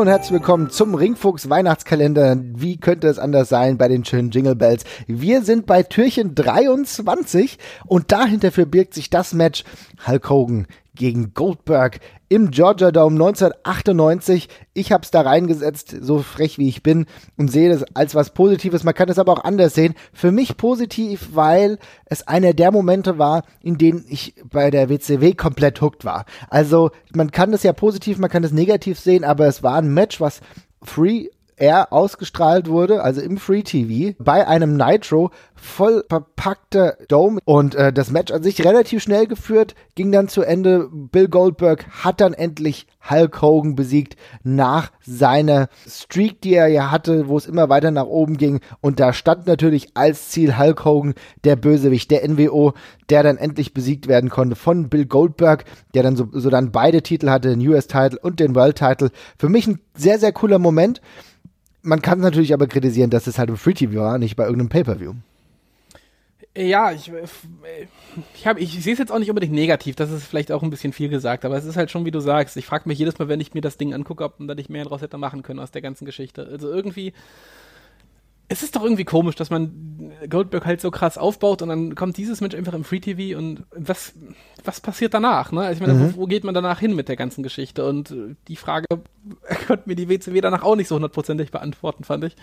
und herzlich willkommen zum Ringfuchs Weihnachtskalender. Wie könnte es anders sein bei den schönen Jingle Bells? Wir sind bei Türchen 23 und dahinter verbirgt sich das Match Hulk Hogan gegen Goldberg im Georgia Dome 1998. Ich habe es da reingesetzt, so frech wie ich bin, und sehe das als was Positives. Man kann es aber auch anders sehen. Für mich positiv, weil es einer der Momente war, in denen ich bei der WCW komplett hooked war. Also man kann das ja positiv, man kann das negativ sehen, aber es war ein Match, was free er ausgestrahlt wurde, also im Free TV, bei einem Nitro, voll verpackter Dome und äh, das Match an sich relativ schnell geführt, ging dann zu Ende. Bill Goldberg hat dann endlich Hulk Hogan besiegt nach seiner Streak, die er ja hatte, wo es immer weiter nach oben ging und da stand natürlich als Ziel Hulk Hogan, der Bösewicht, der NWO, der dann endlich besiegt werden konnte von Bill Goldberg, der dann so, so dann beide Titel hatte, den US-Title und den World-Title. Für mich ein sehr, sehr cooler Moment man kann natürlich aber kritisieren, dass es halt im Free TV war, nicht bei irgendeinem Pay-Per-View. Ja, ich, ich, hab, ich sehe es jetzt auch nicht unbedingt negativ, das ist vielleicht auch ein bisschen viel gesagt, aber es ist halt schon, wie du sagst, ich frage mich jedes Mal, wenn ich mir das Ding angucke, ob man da nicht mehr draus hätte machen können aus der ganzen Geschichte. Also irgendwie es ist doch irgendwie komisch, dass man Goldberg halt so krass aufbaut und dann kommt dieses Match einfach im Free TV und was, was passiert danach? Ne? Also ich meine, mhm. wo, wo, geht man danach hin mit der ganzen Geschichte? Und die Frage konnte mir die WCW danach auch nicht so hundertprozentig beantworten, fand ich.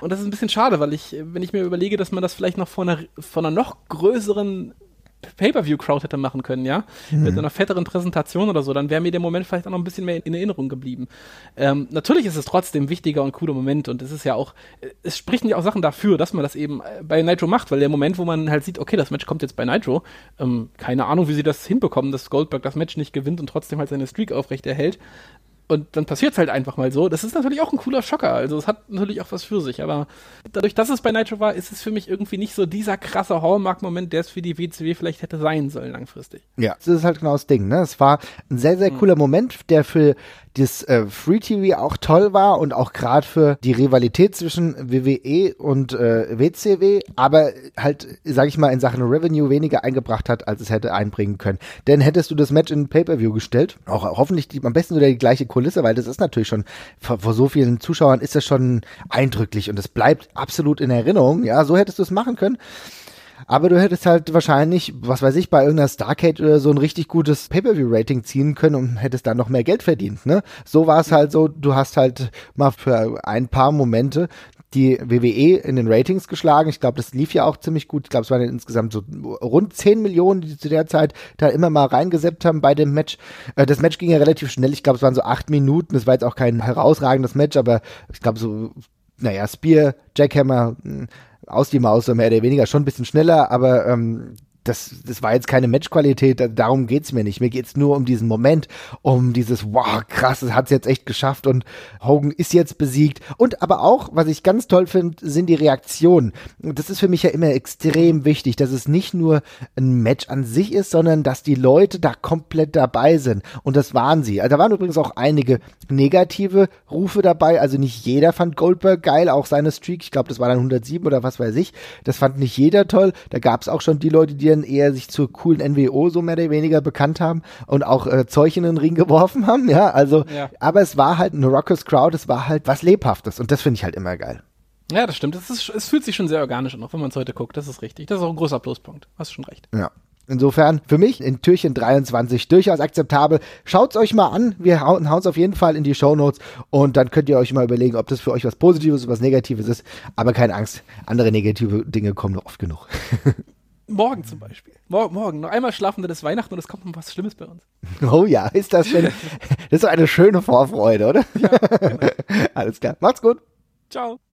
Und das ist ein bisschen schade, weil ich, wenn ich mir überlege, dass man das vielleicht noch von einer, von einer noch größeren Pay-Per-View-Crowd hätte machen können, ja, mhm. mit einer fetteren Präsentation oder so, dann wäre mir der Moment vielleicht auch noch ein bisschen mehr in Erinnerung geblieben. Ähm, natürlich ist es trotzdem ein wichtiger und cooler Moment und es ist ja auch, es sprechen ja auch Sachen dafür, dass man das eben äh, bei Nitro macht, weil der Moment, wo man halt sieht, okay, das Match kommt jetzt bei Nitro, ähm, keine Ahnung, wie sie das hinbekommen, dass Goldberg das Match nicht gewinnt und trotzdem halt seine Streak aufrechterhält, und dann passiert es halt einfach mal so. Das ist natürlich auch ein cooler Schocker. Also es hat natürlich auch was für sich. Aber dadurch, dass es bei Nitro war, ist es für mich irgendwie nicht so dieser krasse Hallmark-Moment, der es für die WCW vielleicht hätte sein sollen langfristig. Ja, das ist halt genau das Ding. Ne? Es war ein sehr, sehr cooler mhm. Moment, der für das äh, Free TV auch toll war und auch gerade für die Rivalität zwischen WWE und äh, WCW, aber halt, sag ich mal, in Sachen Revenue weniger eingebracht hat, als es hätte einbringen können. Denn hättest du das Match in Pay-Per-View gestellt, auch hoffentlich die, am besten wieder die gleiche Kulisse, weil das ist natürlich schon, vor, vor so vielen Zuschauern ist das schon eindrücklich und es bleibt absolut in Erinnerung. Ja, so hättest du es machen können. Aber du hättest halt wahrscheinlich, was weiß ich, bei irgendeiner Starcade oder so ein richtig gutes Pay-Per-View-Rating ziehen können und hättest dann noch mehr Geld verdient, ne? So war es halt so, du hast halt mal für ein paar Momente die WWE in den Ratings geschlagen. Ich glaube, das lief ja auch ziemlich gut. Ich glaube, es waren insgesamt so rund 10 Millionen, die zu der Zeit da immer mal reingeseppt haben bei dem Match. Äh, das Match ging ja relativ schnell. Ich glaube, es waren so acht Minuten. Das war jetzt auch kein herausragendes Match, aber ich glaube, so, naja, Spear, Jackhammer, hm, aus die Maus, mehr oder weniger, schon ein bisschen schneller, aber ähm, das, das war jetzt keine Matchqualität, darum geht's mir nicht. Mir geht's nur um diesen Moment, um dieses, wow, krass, es hat's jetzt echt geschafft und Hogan ist jetzt besiegt. Und aber auch, was ich ganz toll finde, sind die Reaktionen. Das ist für mich ja immer extrem wichtig, dass es nicht nur ein Match an sich ist, sondern dass die Leute da komplett dabei sind. Und das waren sie. Also da waren übrigens auch einige negative Rufe dabei. Also nicht jeder fand Goldberg geil, auch seine Streak. Ich glaube, das war dann 107 oder was weiß ich. Das fand nicht jeder toll. Da gab's auch schon die Leute, die dann eher sich zur coolen NWO so mehr oder weniger bekannt haben und auch äh, Zeug in den Ring geworfen haben, ja, also, ja. aber es war halt eine Rockers Crowd, es war halt was Lebhaftes und das finde ich halt immer geil. Ja, das stimmt. Es, ist, es fühlt sich schon sehr organisch an, auch wenn man es heute guckt. Das ist richtig. Das ist auch ein großer Pluspunkt. Hast schon recht. Ja. Insofern für mich in Türchen 23 durchaus akzeptabel. Schaut's euch mal an. Wir hauen es auf jeden Fall in die Show Notes und dann könnt ihr euch mal überlegen, ob das für euch was Positives oder was Negatives ist. Aber keine Angst, andere negative Dinge kommen noch oft genug. Morgen zum Beispiel. Morgen, morgen. Noch einmal schlafen, dann ist Weihnachten und es kommt noch was Schlimmes bei uns. Oh ja, ist das schön. das ist eine schöne Vorfreude, oder? Ja, genau. Alles klar. Macht's gut. Ciao.